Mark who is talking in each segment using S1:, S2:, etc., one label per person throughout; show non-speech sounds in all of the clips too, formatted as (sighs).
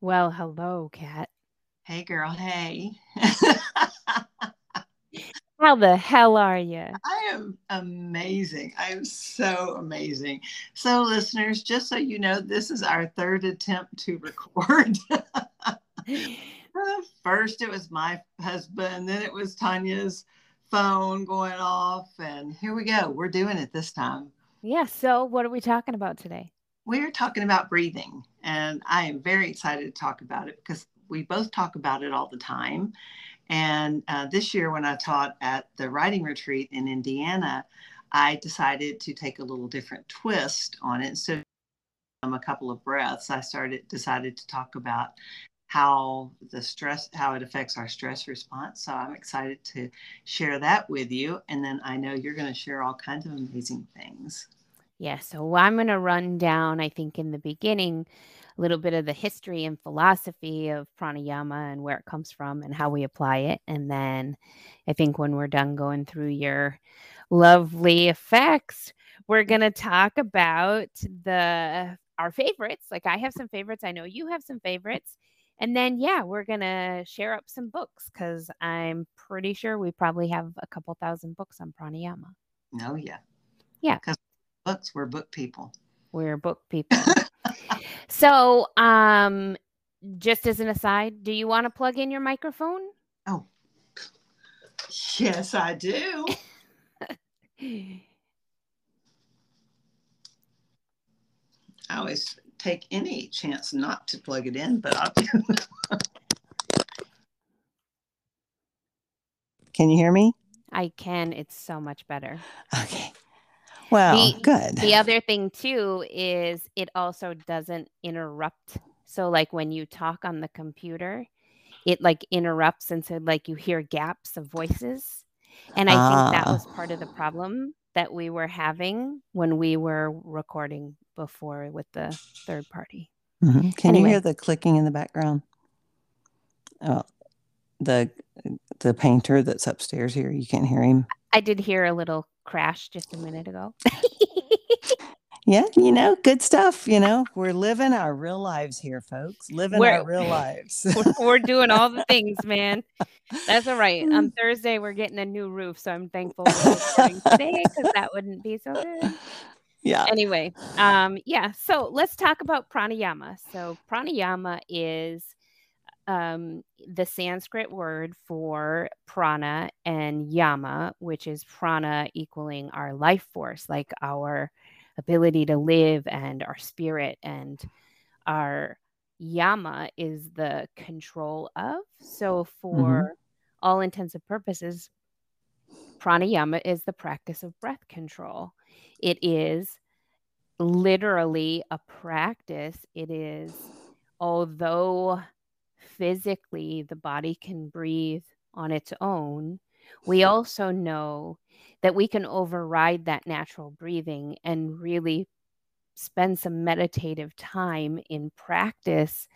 S1: Well, hello, Kat.
S2: Hey, girl. Hey. (laughs)
S1: How the hell are you?
S2: I am amazing. I am so amazing. So, listeners, just so you know, this is our third attempt to record. (laughs) First, it was my husband, then it was Tanya's phone going off, and here we go. We're doing it this time.
S1: Yeah. So, what are we talking about today?
S2: We're talking about breathing, and I am very excited to talk about it because we both talk about it all the time. And uh, this year, when I taught at the writing retreat in Indiana, I decided to take a little different twist on it. So, um, a couple of breaths, I started decided to talk about how the stress how it affects our stress response so i'm excited to share that with you and then i know you're going to share all kinds of amazing things
S1: yeah, so I'm going to run down, I think, in the beginning, a little bit of the history and philosophy of pranayama and where it comes from and how we apply it. And then I think when we're done going through your lovely effects, we're going to talk about the our favorites. Like I have some favorites. I know you have some favorites. And then, yeah, we're going to share up some books because I'm pretty sure we probably have a couple thousand books on pranayama.
S2: Oh, yeah.
S1: Yeah.
S2: Because books, we're book people.
S1: We're book people. (laughs) so, um, just as an aside, do you want to plug in your microphone?
S2: Oh, yes, I do. (laughs) I always take any chance not to plug it in, but I'll do. (laughs) Can you hear me?
S1: I can. It's so much better.
S2: Okay. Well,
S1: the,
S2: good.
S1: The other thing too is it also doesn't interrupt. So like when you talk on the computer, it like interrupts and so like you hear gaps of voices. And I think that was part of the ah. problem that we were having when we were recording before with the third party.
S2: Mm-hmm. Can anyway. you hear the clicking in the background? Oh, the the painter that's upstairs here. You can't hear him.
S1: I did hear a little crash just a minute ago. (laughs)
S2: yeah, you know, good stuff. You know, we're living our real lives here, folks. Living we're, our real lives. (laughs)
S1: we're, we're doing all the things, man. That's all right. On (laughs) Thursday, we're getting a new roof, so I'm thankful for today because that wouldn't be so good.
S2: Yeah.
S1: Anyway, um, yeah. So let's talk about pranayama. So pranayama is um, the Sanskrit word for prana and yama, which is prana equaling our life force, like our ability to live and our spirit, and our yama is the control of. So, for mm-hmm. all intents and purposes, pranayama is the practice of breath control. It is literally a practice. It is, although physically the body can breathe on its own, we also know that we can override that natural breathing and really spend some meditative time in practice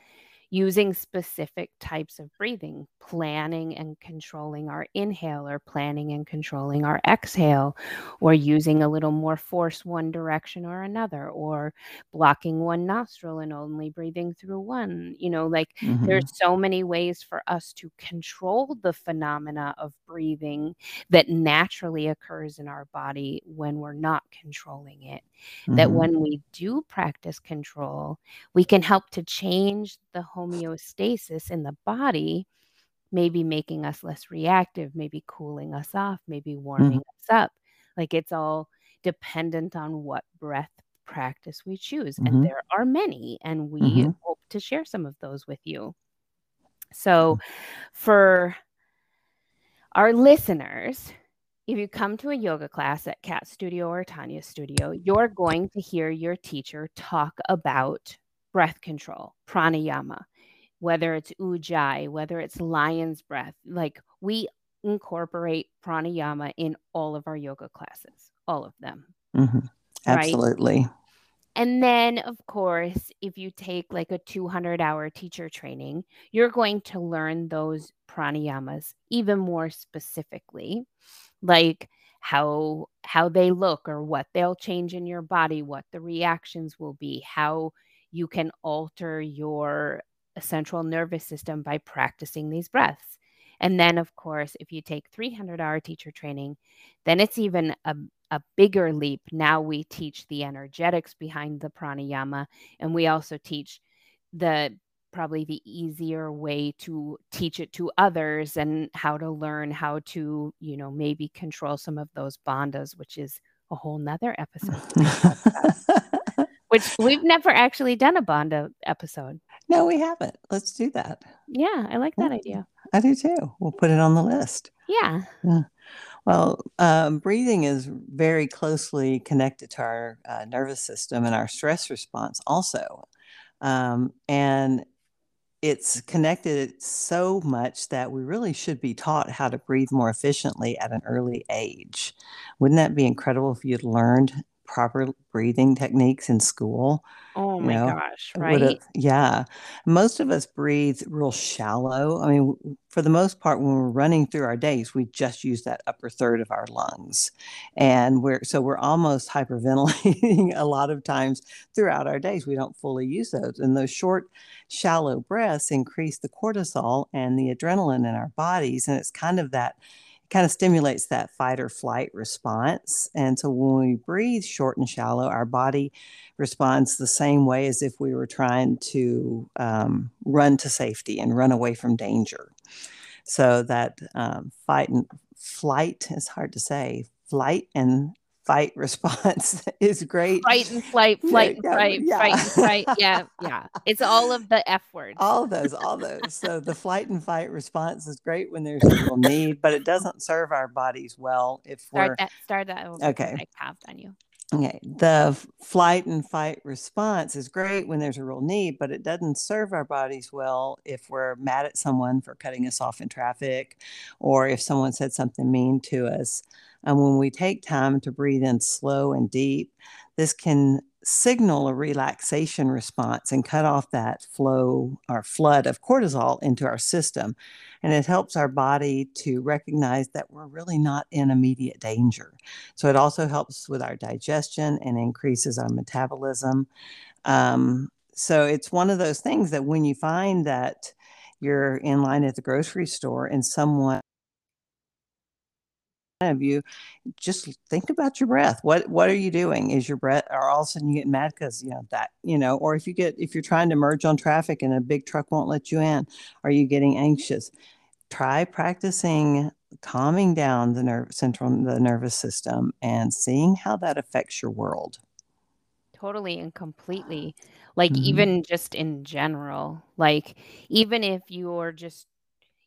S1: using specific types of breathing, planning and controlling our inhale or planning and controlling our exhale, or using a little more force one direction or another, or blocking one nostril and only breathing through one. You know, like mm-hmm. there's so many ways for us to control the phenomena of breathing that naturally occurs in our body when we're not controlling it. Mm-hmm. That when we do practice control, we can help to change the homeostasis in the body, maybe making us less reactive, maybe cooling us off, maybe warming mm-hmm. us up. Like it's all dependent on what breath practice we choose. Mm-hmm. And there are many, and we mm-hmm. hope to share some of those with you. So, mm. for our listeners, if you come to a yoga class at Kat Studio or Tanya Studio, you're going to hear your teacher talk about breath control, pranayama, whether it's ujjayi, whether it's lion's breath. Like we incorporate pranayama in all of our yoga classes, all of them.
S2: Mm-hmm. Absolutely. Right?
S1: And then, of course, if you take like a 200 hour teacher training, you're going to learn those pranayamas even more specifically, like how how they look or what they'll change in your body, what the reactions will be, how you can alter your uh, central nervous system by practicing these breaths. And then, of course, if you take 300 hour teacher training, then it's even a, a bigger leap. Now we teach the energetics behind the pranayama, and we also teach the probably the easier way to teach it to others and how to learn how to, you know, maybe control some of those bandhas, which is a whole nother episode. (laughs) which we've never actually done a bandha episode.
S2: No, we haven't. Let's do that.
S1: Yeah, I like that idea.
S2: I do too. We'll put it on the list.
S1: Yeah.
S2: yeah. Well, um, breathing is very closely connected to our uh, nervous system and our stress response, also. Um, and it's connected so much that we really should be taught how to breathe more efficiently at an early age. Wouldn't that be incredible if you'd learned proper breathing techniques in school.
S1: Oh my know, gosh, right?
S2: Yeah. Most of us breathe real shallow. I mean, for the most part, when we're running through our days, we just use that upper third of our lungs. And we're so we're almost hyperventilating (laughs) a lot of times throughout our days. We don't fully use those. And those short, shallow breaths increase the cortisol and the adrenaline in our bodies. And it's kind of that kind of stimulates that fight or flight response. And so when we breathe short and shallow, our body responds the same way as if we were trying to um, run to safety and run away from danger. So that um, fight and flight is hard to say. Flight and fight (laughs) response is great.
S1: Fight and flight, flight yeah, and fight, yeah. fight and (laughs) fight. Yeah, yeah. It's all of the F words.
S2: All of those, all those. So the flight and fight response is great when there's real need, but it doesn't serve our bodies well if
S1: start
S2: we're
S1: that, start that.
S2: Okay.
S1: I popped on you.
S2: Okay. The flight and fight response is great when there's a real need, but it doesn't serve our bodies well if we're mad at someone for cutting us off in traffic or if someone said something mean to us. And when we take time to breathe in slow and deep, this can signal a relaxation response and cut off that flow or flood of cortisol into our system. And it helps our body to recognize that we're really not in immediate danger. So it also helps with our digestion and increases our metabolism. Um, so it's one of those things that when you find that you're in line at the grocery store and someone of you just think about your breath. What what are you doing? Is your breath or all of a sudden you get mad because you know that you know or if you get if you're trying to merge on traffic and a big truck won't let you in are you getting anxious? Try practicing calming down the nerve central the nervous system and seeing how that affects your world.
S1: Totally and completely. Like mm-hmm. even just in general like even if you're just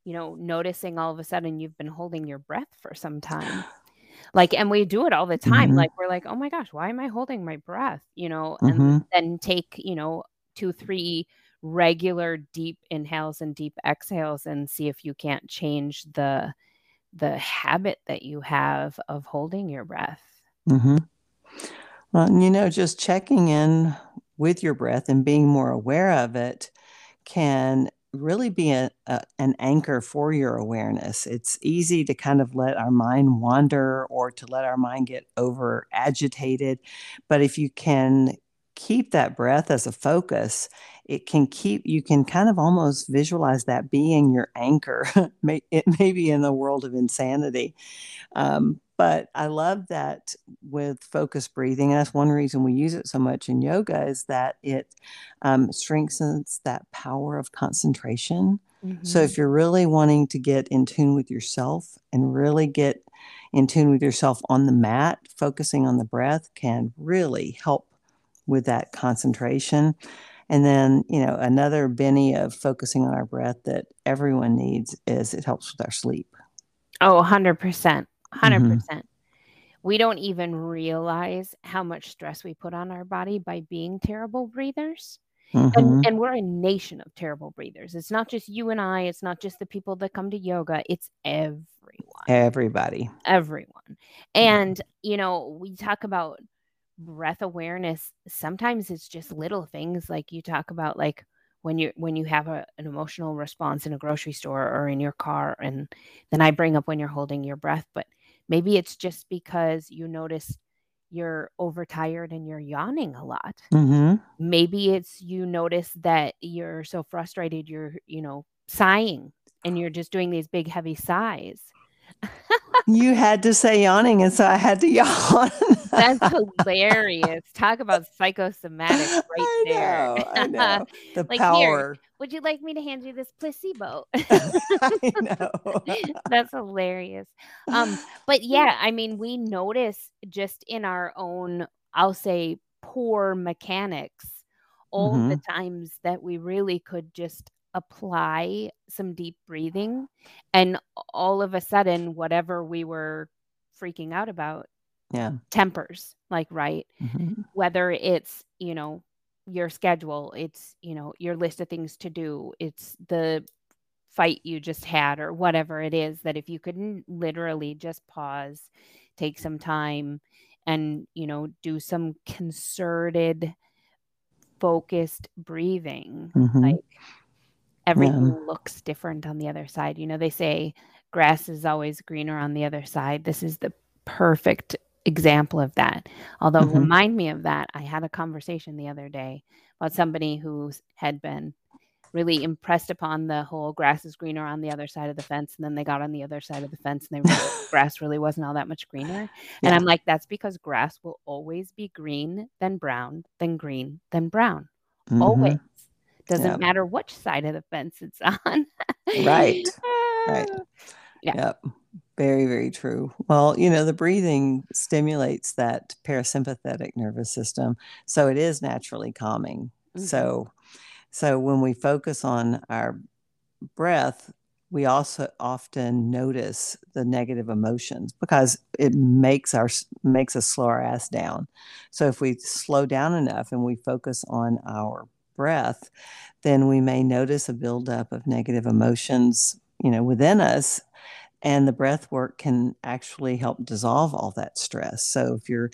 S1: you know, noticing all of a sudden you've been holding your breath for some time. (sighs) Like, and we do it all the time. Mm-hmm. Like, we're like, oh my gosh, why am I holding my breath? You know, and mm-hmm. then take, you know, two, three regular deep inhales and deep exhales and see if you can't change the the habit that you have of holding your breath.
S2: Mm-hmm. Well, you know, just checking in with your breath and being more aware of it can really be a, a, an anchor for your awareness. It's easy to kind of let our mind wander or to let our mind get over agitated. But if you can keep that breath as a focus, it can keep, you can kind of almost visualize that being your anchor. (laughs) it may be in the world of insanity. Um, but I love that with focus breathing. And that's one reason we use it so much in yoga is that it um, strengthens that power of concentration. Mm-hmm. So if you're really wanting to get in tune with yourself and really get in tune with yourself on the mat, focusing on the breath can really help with that concentration. And then, you know, another Benny of focusing on our breath that everyone needs is it helps with our sleep.
S1: Oh, 100%. 100%. Mm-hmm. percent We don't even realize how much stress we put on our body by being terrible breathers. Mm-hmm. And, and we're a nation of terrible breathers. It's not just you and I, it's not just the people that come to yoga, it's everyone.
S2: Everybody.
S1: Everyone. And, you know, we talk about breath awareness. Sometimes it's just little things like you talk about, like, when you when you have a, an emotional response in a grocery store or in your car and then i bring up when you're holding your breath but Maybe it's just because you notice you're overtired and you're yawning a lot.
S2: Mm-hmm.
S1: Maybe it's you notice that you're so frustrated, you're, you know, sighing and you're just doing these big, heavy sighs.
S2: You had to say yawning, and so I had to (laughs) yawn.
S1: That's hilarious. Talk about psychosomatic (laughs) right
S2: I
S1: there.
S2: Know, I know. (laughs) The
S1: Like,
S2: power.
S1: Would you like me to hand you this placebo?
S2: I know.
S1: That's hilarious. Um, but yeah, I mean, we notice just in our own, I'll say, poor mechanics, all the times that we really could just apply some deep breathing, and all of a sudden, whatever we were freaking out about
S2: yeah.
S1: tempers, like, right?
S2: Mhm.
S1: whether it's you know your schedule it's you know your list of things to do it's the fight you just had or whatever it is that if you could literally just pause take some time and you know do some concerted focused breathing
S2: Mhm.
S1: like everything looks different on the other side. You know they say grass is always greener on the other side. This is the perfect example of that. Although
S2: Mhm.
S1: remind me of that i had a conversation the other day about somebody who had been really impressed upon the whole grass is greener on the other side of the fence and then they got on the other side of the fence and they realized (laughs) grass really wasn't all that much greener. And i'm like that's because grass will always be green then brown then green then brown.
S2: Mhm.
S1: always doesn't
S2: Yeah.
S1: matter which side of the fence it's (laughs) on
S2: Right. Right.
S1: Yeah.
S2: Yep. Very, very true. Well, you know, the breathing stimulates that parasympathetic nervous system. So it is naturally calming.
S1: Mhm.
S2: So so when we focus on our breath, we also often notice the negative emotions because it makes our makes us slow our ass down. So if we slow down enough and we focus on our breath, then we may notice a buildup of negative emotions, you know, within us. And the breath work can actually help dissolve all that stress. So if you're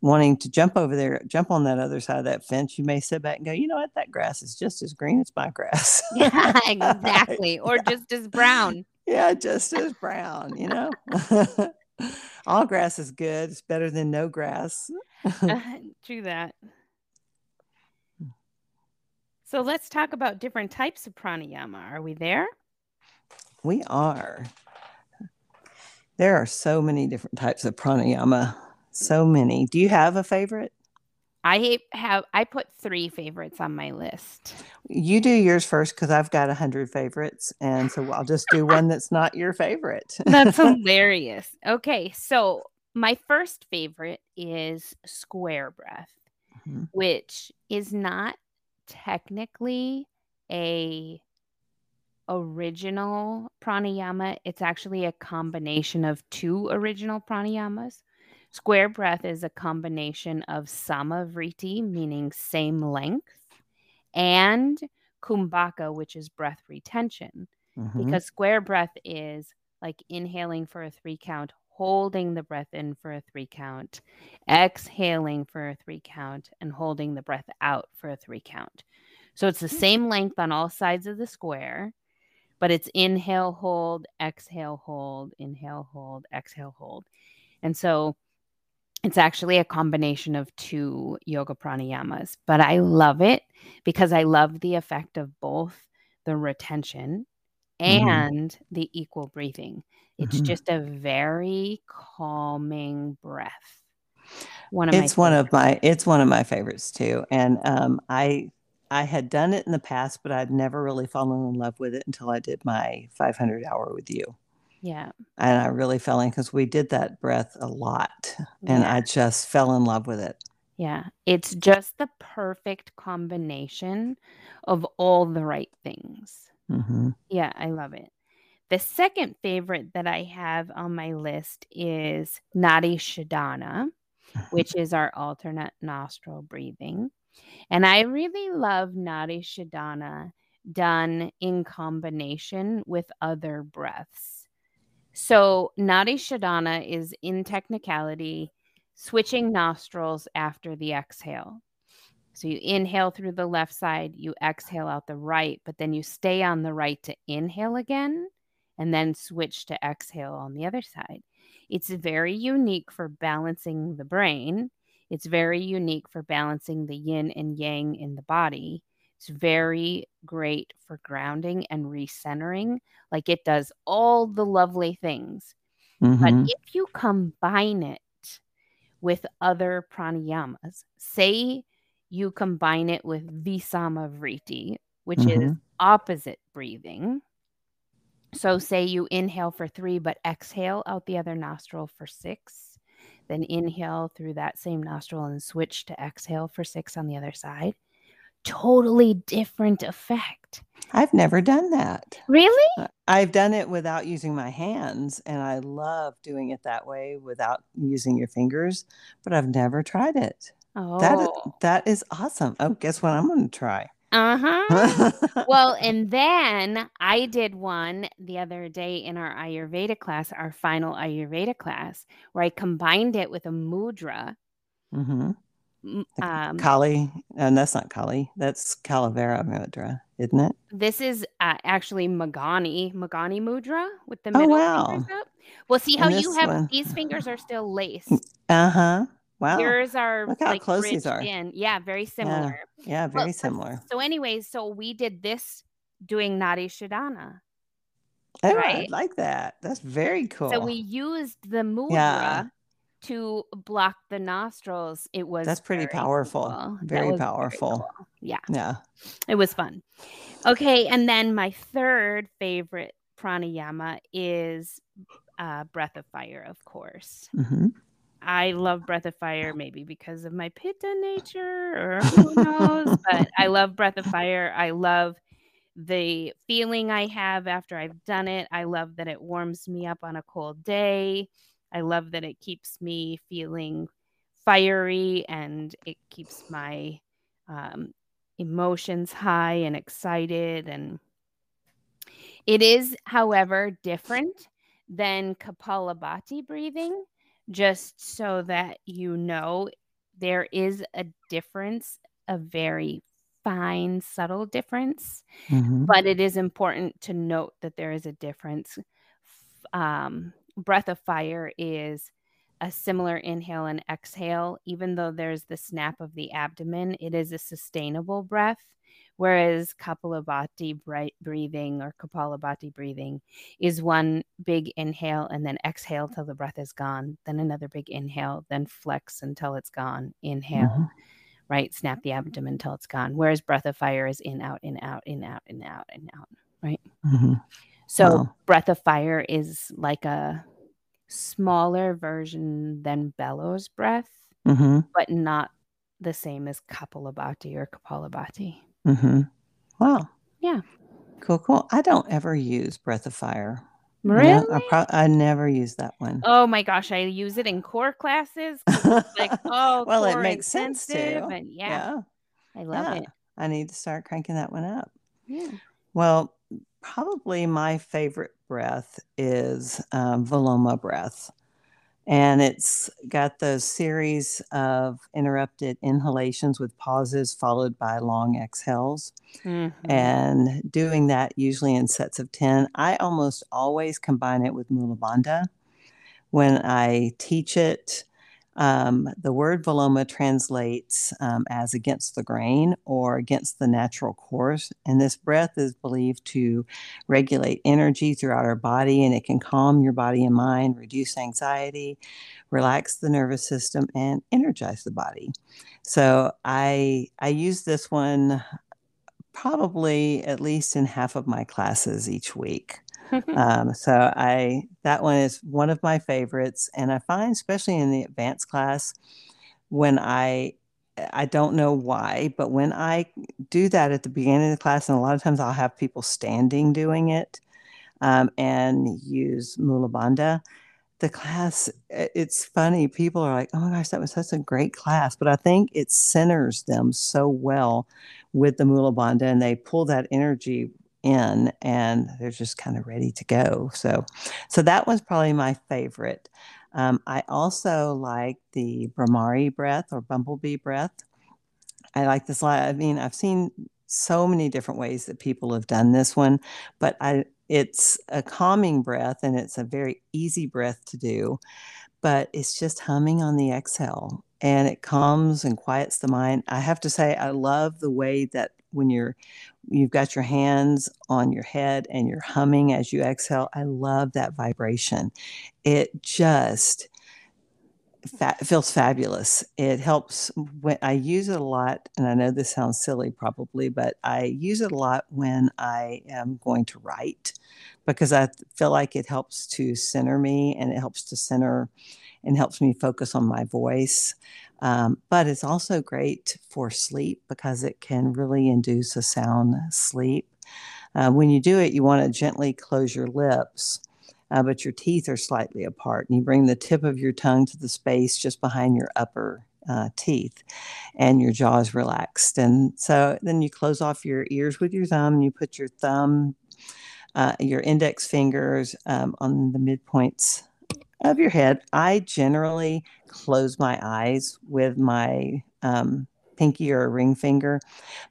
S2: wanting to jump over there, jump on that other side of that fence, you may sit back and go, you know what, that grass is just as green as my grass. (laughs)
S1: yeah exactly (laughs) or just as brown
S2: yeah, just as brown, you know? (laughs) all grass is good. It's better than no grass.
S1: Uh, true that. So let's talk about different types of pranayama. Are we there?
S2: We are. There are so many different types of pranayama. So many. Do you have a favorite?
S1: I have I put three favorites on my list.
S2: You do yours first because I've got a hundred favorites, and so I'll just do one that's not your favorite. (laughs)
S1: That's (laughs) hilarious. Okay, so my first favorite is square breath,
S2: Mhm.
S1: which is not technically a original pranayama. It's actually a combination of two original pranayamas. Square breath is a combination of samavriti, meaning same length, and kumbhaka, which is breath retention
S2: Mhm.
S1: because square breath is like inhaling for a three count, holding the breath in for a three count, exhaling for a three count, and holding the breath out for a three count. So it's the hmm. same length on all sides of the square, but it's inhale, hold, exhale, hold, inhale, hold, exhale, hold. And so it's actually a combination of two yoga pranayamas, but I love it because I love the effect of both the retention
S2: Mhm.
S1: and the equal breathing. It's
S2: Mhm.
S1: just a very calming breath. One of
S2: it's one of my it's one of my favorites too and um, i i had done it in the past but i'd never really fallen in love with it until i did my 500 hour with you
S1: yeah.
S2: and i really fell in because we did that breath a lot and
S1: yeah.
S2: i just fell in love with it
S1: Yeah, it's just the perfect combination of all the right things.
S2: Hmm
S1: Yeah, I love it. The second favorite that I have on my list is Nadi Shodhana, (laughs) which is our alternate nostril breathing. And I really love Nadi Shodhana done in combination with other breaths. So, Nadi Shodhana is in technicality switching nostrils after the exhale. So, you inhale through the left side, you exhale out the right, but then you stay on the right to inhale again and then switch to exhale on the other side. It's very unique for balancing the brain. It's very unique for balancing the yin and yang in the body. It's very great for grounding and recentering. Like it does all the lovely things.
S2: Mhm.
S1: But if you combine it with other pranayamas, say you combine it with Visama Vriti, which is
S2: Mhm.
S1: opposite breathing. So, say you inhale for three, but exhale out the other nostril for six, then inhale through that same nostril and switch to exhale for six on the other side. Totally different effect.
S2: I've never done that.
S1: Really?
S2: Uh, I've done it without using my hands, and I love doing it that way without using your fingers, but I've never tried it. That
S1: Oh,
S2: that is awesome. Oh, guess what I'm going to try?
S1: uh huh. Well, (laughs) and then I did one the other day in our Ayurveda class, our final Ayurveda class, where I combined it with a mudra.
S2: hmm
S1: Um,
S2: Kali, and that's not Kali. That's Kaleshvara mudra, isn't it?
S1: this is uh, actually Matangi, Matangi mudra with the
S2: Oh,
S1: middle
S2: wow.
S1: fingers up. Well, see how you have
S2: one-
S1: these fingers are still laced. (laughs)
S2: Uh huh. Wow.
S1: Yours are
S2: Look how
S1: like
S2: close these are.
S1: in. Yeah, very similar.
S2: yeah,
S1: Well,
S2: very
S1: but-
S2: similar.
S1: So, anyways, so we did this doing Nadi Shodhana.
S2: Oh, I like that. That's very cool.
S1: So we used the mudra
S2: Yeah.
S1: to block the nostrils. It was
S2: That's pretty
S1: very
S2: powerful.
S1: cool.
S2: Very powerful.
S1: cool. Yeah,
S2: yeah.
S1: it was fun. Okay, and then my third favorite pranayama is uh, breath of fire, of course.
S2: hmm
S1: I love breath of fire, maybe because of my pitta nature, or who knows. but I love breath of fire. I love the feeling I have after I've done it. I love that it warms me up on a cold day. I love that it keeps me feeling fiery and it keeps my um, emotions high and excited. And it is, however, different than Kapalabhati breathing, just so that you know there is a difference, a very fine, subtle difference
S2: hmm
S1: but it is important to note that there is a difference. Um, breath of fire is a similar inhale and exhale. Even though there's the snap of the abdomen, it is a sustainable breath. Whereas Kapalabhati bre- breathing or Kapalabhati breathing is one big inhale and then exhale till the breath is gone, then another big inhale, then flex until it's gone, inhale,
S2: Mhm.
S1: right? Snap the abdomen until it's gone. Whereas breath of fire is in, out, in, out, in, out, in, out, in, out.
S2: hmm
S1: So
S2: Wow.
S1: breath of fire is like a smaller version than bellows breath,
S2: hmm
S1: but not the same as Kapalabhati or Kapalabhati.
S2: Hmm Wow.
S1: Yeah.
S2: Cool, cool. I don't ever use Breath of Fire. No,
S1: Really?
S2: I, pro- I never use that one.
S1: Oh my gosh, I use it in core classes. like, (laughs) oh,
S2: well, it makes sense too.
S1: And yeah,
S2: yeah.
S1: I love
S2: yeah.
S1: it.
S2: I need to start cranking that one up.
S1: Yeah.
S2: Well, probably my favorite breath is um, Viloma breath. And it's got those series of interrupted inhalations with pauses followed by long exhales.
S1: Mhm.
S2: And doing that usually in sets of 10. I almost always combine it with Mula Bandha. When I teach it, um, the word Viloma translates um, as against the grain or against the natural course. And this breath is believed to regulate energy throughout our body and it can calm your body and mind, reduce anxiety, relax the nervous system, and energize the body. So I I use this one probably at least in half of my classes each week. (laughs) Um, so I that one is one of my favorites, and I find especially in the advanced class when I I don't know why, but when I do that at the beginning of the class, and a lot of times I'll have people standing doing it um, and use Mula Bandha. The class, it's funny. People are like, "Oh my gosh, that was such a great class," but I think it centers them so well with the Mula Bandha, and they pull that energy in and they're just kind of ready to go. So, so that was probably my favorite. Um, I also like the Bhramari breath or bumblebee breath. I like this a lot. I mean, I've seen so many different ways that people have done this one, but I it's a calming breath and it's a very easy breath to do, but it's just humming on the exhale and it calms and quiets the mind. I have to say I love the way that when you're you've got your hands on your head and you're humming as you exhale. I love that vibration. It just fa- feels fabulous. It helps when I use it a lot, and I know this sounds silly probably, but I use it a lot when I am going to write because I feel like it helps to center me and it helps to center and helps me focus on my voice. Um, but it's also great for sleep because it can really induce a sound sleep. Uh, when you do it, you want to gently close your lips uh, but your teeth are slightly apart. And you bring the tip of your tongue to the space just behind your upper uh, teeth, and your jaw is relaxed. And so then you close off your ears with your thumb, and you put your thumb, uh, your index fingers um, on the midpoints of your head. I generally close my eyes with my um, pinky or a ring finger.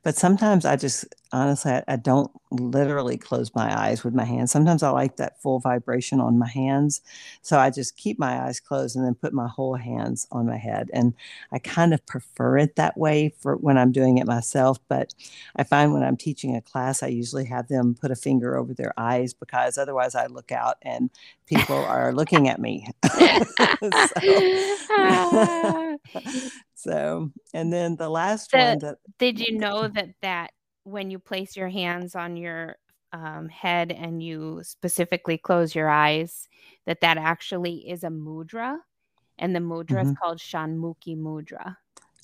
S2: But sometimes I just honestly, I, I, don't literally close my eyes with my hands. Sometimes I like that full vibration on my hands. So I just keep my eyes closed and then put my whole hands on my head. And I kind of prefer it that way for when I'm doing it myself. But I find when I'm teaching a class, I usually have them put a finger over their eyes because otherwise I look out and people are looking at me. (laughs) so, (laughs) ah. (laughs) so, and then the last the, one that
S1: did you know that that when you place your hands on your um, head and you specifically close your eyes, that that actually is a mudra, and the mudra mm-hmm. is called Shanmukhi mudra.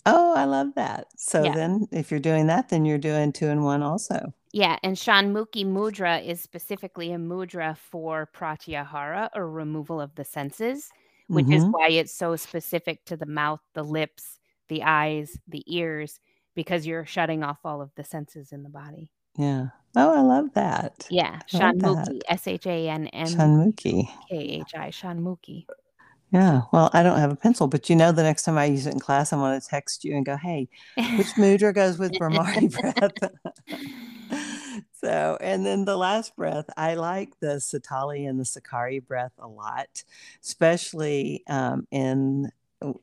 S2: Oh, I love that. So yeah. then, if you're doing that, then you're doing two in one also.
S1: Yeah, and Shanmukhi mudra is specifically a mudra for pratyahara or removal of the senses, which mm-hmm. is why it's so specific to the mouth, the lips, the eyes, the ears, because you're shutting off all of the senses in the body.
S2: Yeah. Oh, I love that.
S1: Yeah. Shanmukhi. S H A N M
S2: Shanmukhi.
S1: K H I. Shanmukhi.
S2: Yeah. Well, I don't have a pencil, but you know, the next time I use it in class, I'm going to text you and go, hey, which (laughs) mudra goes with Bhramari (laughs) breath? (laughs) so, and then the last breath, I like the Sitali and the Sakari breath a lot, especially um, in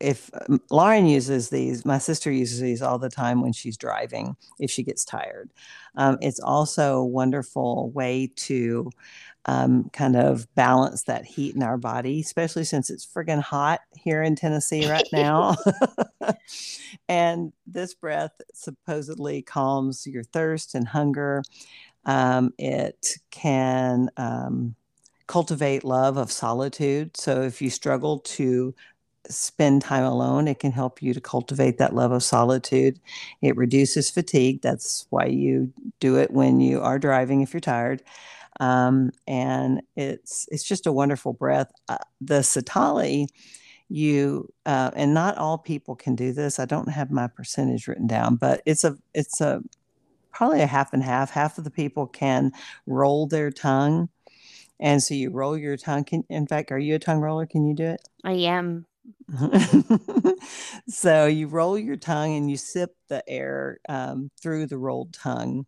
S2: if um, Lauren uses these, my sister uses these all the time when she's driving if she gets tired. Um, it's also a wonderful way to um, kind of balance that heat in our body, especially since it's friggin' hot here in Tennessee right (laughs) now. (laughs) and this breath supposedly calms your thirst and hunger. Um, it can um, cultivate love of solitude. So if you struggle to spend time alone. It can help you to cultivate that love of solitude. It reduces fatigue. That's why you do it when you are driving if you're tired. Um, and it's it's just a wonderful breath. Uh, the Sitali, you uh, and not all people can do this. I don't have my percentage written down, but it's a it's a probably a half and half. Half of the people can roll their tongue. And so you roll your tongue. Can, in fact, are you a tongue roller? Can you do it?
S1: I am (laughs)
S2: so you roll your tongue and you sip the air um, through the rolled tongue.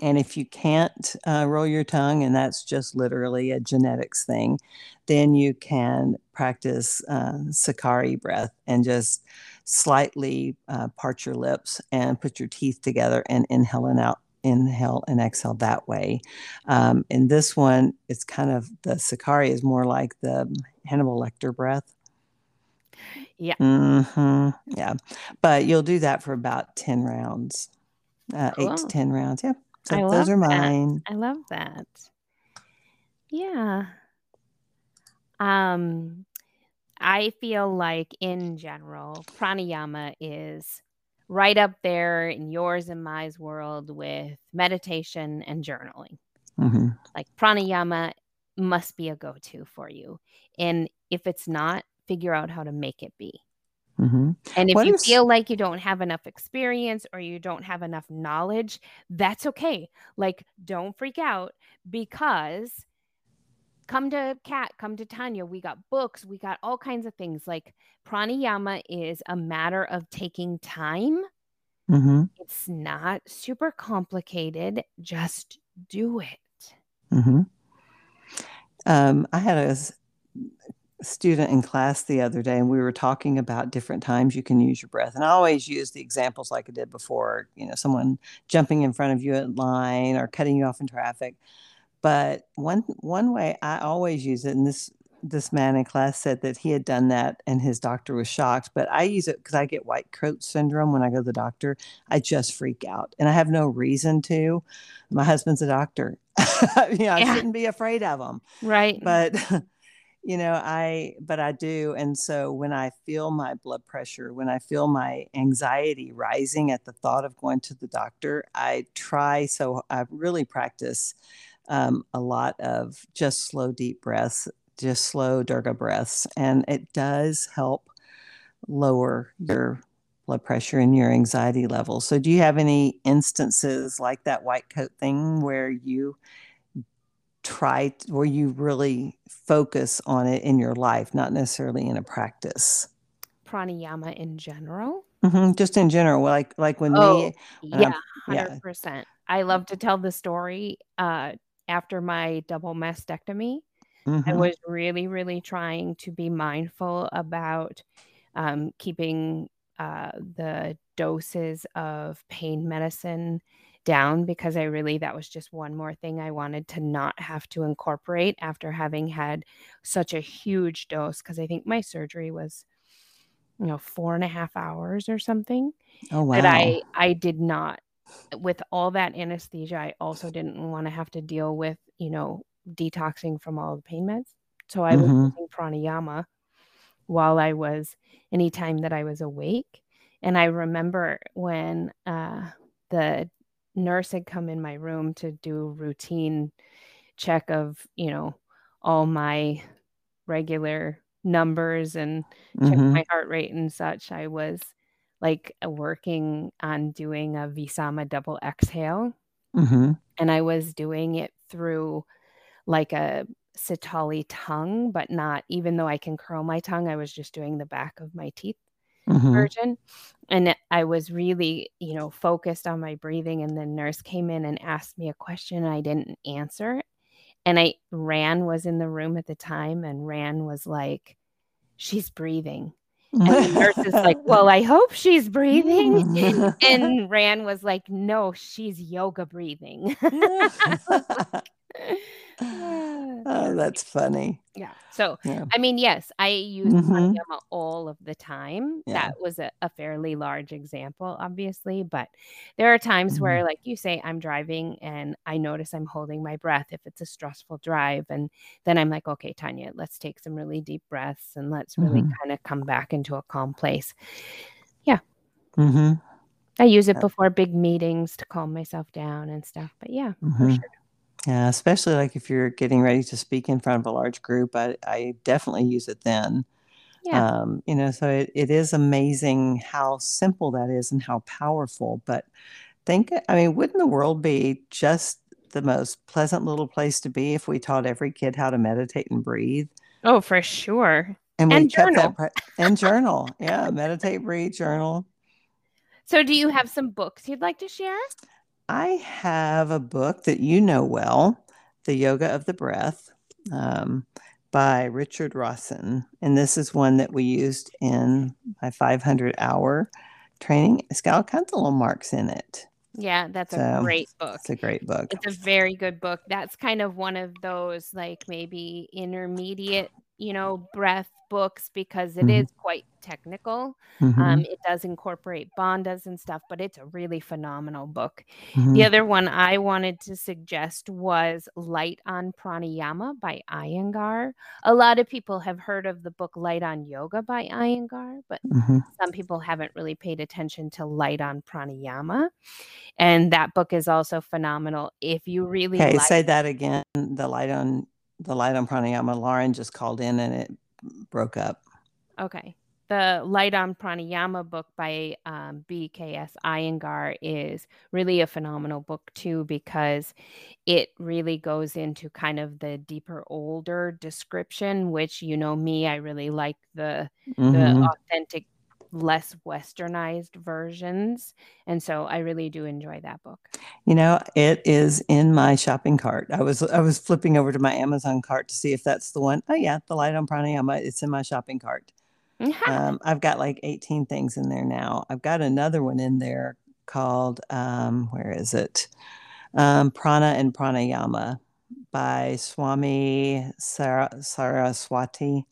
S2: And if you can't uh, roll your tongue, and that's just literally a genetics thing, then you can practice uh, Sakari breath and just slightly uh, part your lips and put your teeth together and inhale and out inhale and exhale that way. Um, in this one, it's kind of the Sakari is more like the Hannibal Lecter breath.
S1: Yeah.
S2: Mm-hmm. Yeah. But you'll do that for about 10 rounds, uh, cool. eight to 10 rounds. Yeah. So those are mine.
S1: That. I love that. Yeah. Um, I feel like in general, pranayama is right up there in yours and my world with meditation and journaling. Mm-hmm. Like pranayama must be a go to for you. And if it's not, figure out how to make it be. Mm-hmm. And if what you is... feel like you don't have enough experience or you don't have enough knowledge, that's okay. Like, don't freak out because come to Kat, come to Tanya. We got books, we got all kinds of things. Like, pranayama is a matter of taking time Mm-hmm. It's not super complicated. Just do it.
S2: Mm-hmm. Um, I had a student in class the other day and we were talking about different times you can use your breath and i always use the examples like i did before you know someone jumping in front of you at line or cutting you off in traffic. But one one way i always use it and this this man in class said that he had done that and his doctor was shocked but i use it because i get white coat syndrome when i go to the doctor. I just freak out and i have no reason to. My husband's a doctor. (laughs) You know, i shouldn't be afraid of him
S1: right.
S2: But (laughs) you know i but i do and so when i feel my blood pressure when i feel my anxiety rising at the thought of going to the doctor i try so i really practice um, a lot of just slow deep breaths just slow dirga breaths and it does help lower your blood pressure and your anxiety levels so do you have any instances like that white coat thing where you try where you really focus on it in your life, not necessarily in a practice?
S1: Pranayama in general.
S2: Mm-hmm. Just in general, like like when oh, me,
S1: yeah, hundred percent. I love to tell the story. Uh, after my double mastectomy, mm-hmm. I was really, really trying to be mindful about um, keeping uh, the doses of pain medicine down because I really, that was just one more thing I wanted to not have to incorporate after having had such a huge dose. Cause I think my surgery was, you know, four and a half hours or something.
S2: Oh, wow.
S1: But I, I did not, with all that anesthesia, I also didn't want to have to deal with, you know, detoxing from all the pain meds. So I mm-hmm. was using pranayama while I was, anytime that I was awake. And I remember when uh, the nurse had come in my room to do routine check of, you know, all my regular numbers and check mm-hmm. my heart rate and such. I was like working on doing a Visama double exhale. Mm-hmm. And I was doing it through like a Sitali tongue, but not even though I can curl my tongue, I was just doing the back of my teeth mm-hmm. version. And I was really, you know, focused on my breathing. And the nurse came in and asked me a question and I didn't answer. And I Ran was in the room at the time, and Ran was like, She's breathing. And the nurse is like, (laughs) Well, I hope she's breathing. (laughs) and Ran was like, No, she's yoga breathing. (laughs)
S2: oh, that's funny.
S1: Yeah. So, yeah. I mean, yes, I use mm-hmm. all of the time. Yeah. That was a, a, fairly large example, obviously, but there are times mm-hmm. where, like you say, I'm driving and I notice I'm holding my breath if it's a stressful drive. And then I'm like, okay, Tanya, let's take some really deep breaths and let's really mm-hmm. kind of come back into a calm place. Yeah.
S2: Mm-hmm.
S1: I use it before big meetings to calm myself down and stuff. But yeah, mm-hmm. sure.
S2: Yeah, especially like if you're getting ready to speak in front of a large group, I, I definitely use it then.
S1: Yeah.
S2: Um, you know, so it, it is amazing how simple that is and how powerful. But think, I mean, wouldn't the world be just the most pleasant little place to be if we taught every kid how to meditate and breathe?
S1: Oh, for sure.
S2: And, and journal. That, and journal. Yeah, meditate, breathe, journal.
S1: So, do you have some books you'd like to share?
S2: I have a book that you know well, The Yoga of the Breath, um, by Richard Rosen. And this is one that we used in my 500 hour training. It's got all kinds of little marks in it.
S1: Yeah, that's so, a great book.
S2: It's a great book.
S1: It's a very good book. That's kind of one of those like maybe intermediate, you know, breath books because it mm-hmm. is quite technical. Mm-hmm. Um, it does incorporate bandhas and stuff, but it's a really phenomenal book. Mm-hmm. The other one I wanted to suggest was Light on Pranayama by Iyengar. A lot of people have heard of the book Light on Yoga by Iyengar, but mm-hmm. some people haven't really paid attention to Light on Pranayama. And that book is also phenomenal. If you really
S2: okay, like- say that again. The Light on the Light on Pranayama. Lauren just called in and it broke up.
S1: Okay. The Light on Pranayama book by um, BKS Iyengar is really a phenomenal book too because it really goes into kind of the deeper, older description. Which you know me, I really like the mm-hmm. the authentic less westernized versions. And so I really do enjoy that book.
S2: You know, it is in my shopping cart. I was I was flipping over to my Amazon cart to see if that's the one. Oh yeah, the light on pranayama. It's in my shopping cart. (laughs) um, I've got like 18 things in there now. I've got another one in there called um, where is it? Um, Prana and Pranayama by Swami Saraswati.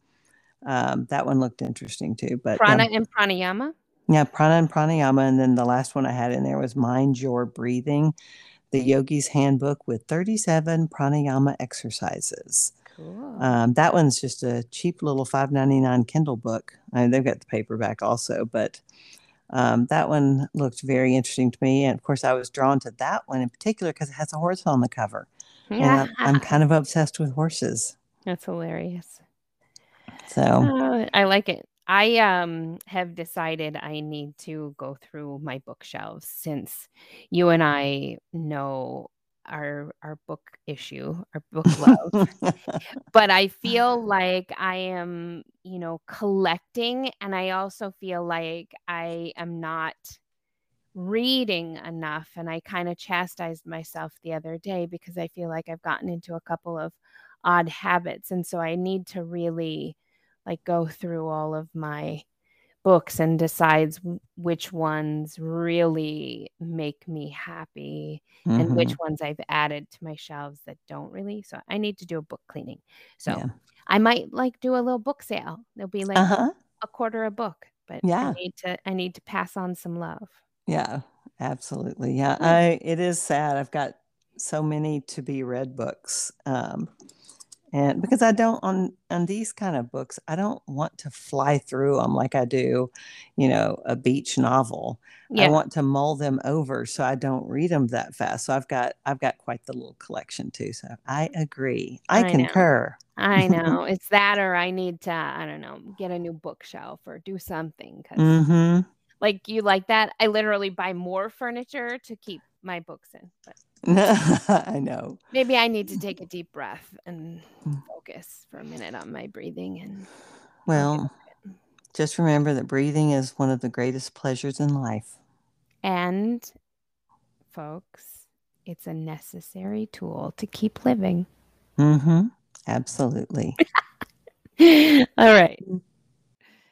S2: Um, that one looked interesting too. But
S1: Prana um, and Pranayama.
S2: Yeah, Prana and Pranayama, and then the last one I had in there was Mind Your Breathing, the Yogi's Handbook with 37 pranayama exercises. Cool. Um, that one's just a cheap little five ninety nine Kindle book. I mean, they've got the paperback also, but um, that one looked very interesting to me. And of course, I was drawn to that one in particular because it has a horse on the cover. Yeah. I'm kind of obsessed with horses.
S1: That's hilarious.
S2: So
S1: uh, I like it. I um have decided I need to go through my bookshelves since you and I know our our book issue, our book love. (laughs) but I feel like I am, you know, collecting and I also feel like I am not reading enough and I kind of chastised myself the other day because I feel like I've gotten into a couple of odd habits and so I need to really like go through all of my books and decides which ones really make me happy mm-hmm. and which mm-hmm. ones I've added to my shelves that don't really. So I need to do a book cleaning. So yeah. I might like do a little book sale. There'll be like uh-huh. a quarter a book, but yeah. I need to I need to pass on some love.
S2: Yeah, absolutely. Yeah, I it is sad. I've got so many to be read books. Um, and because I don't on on these kind of books, I don't want to fly through them like I do, you know, a beach novel. Yeah. I want to mull them over so I don't read them that fast. So I've got I've got quite the little collection too. So I agree. I, I concur.
S1: Know. I (laughs) know it's that, or I need to I don't know get a new bookshelf or do something because. Mm-hmm like you like that i literally buy more furniture to keep my books in but (laughs)
S2: I know.
S1: Maybe I need to take a deep breath and mm. focus for a minute on my breathing and
S2: well, just remember that breathing is one of the greatest pleasures in life.
S1: And folks, it's a necessary tool to keep living.
S2: Mhm. Absolutely. (laughs)
S1: All right.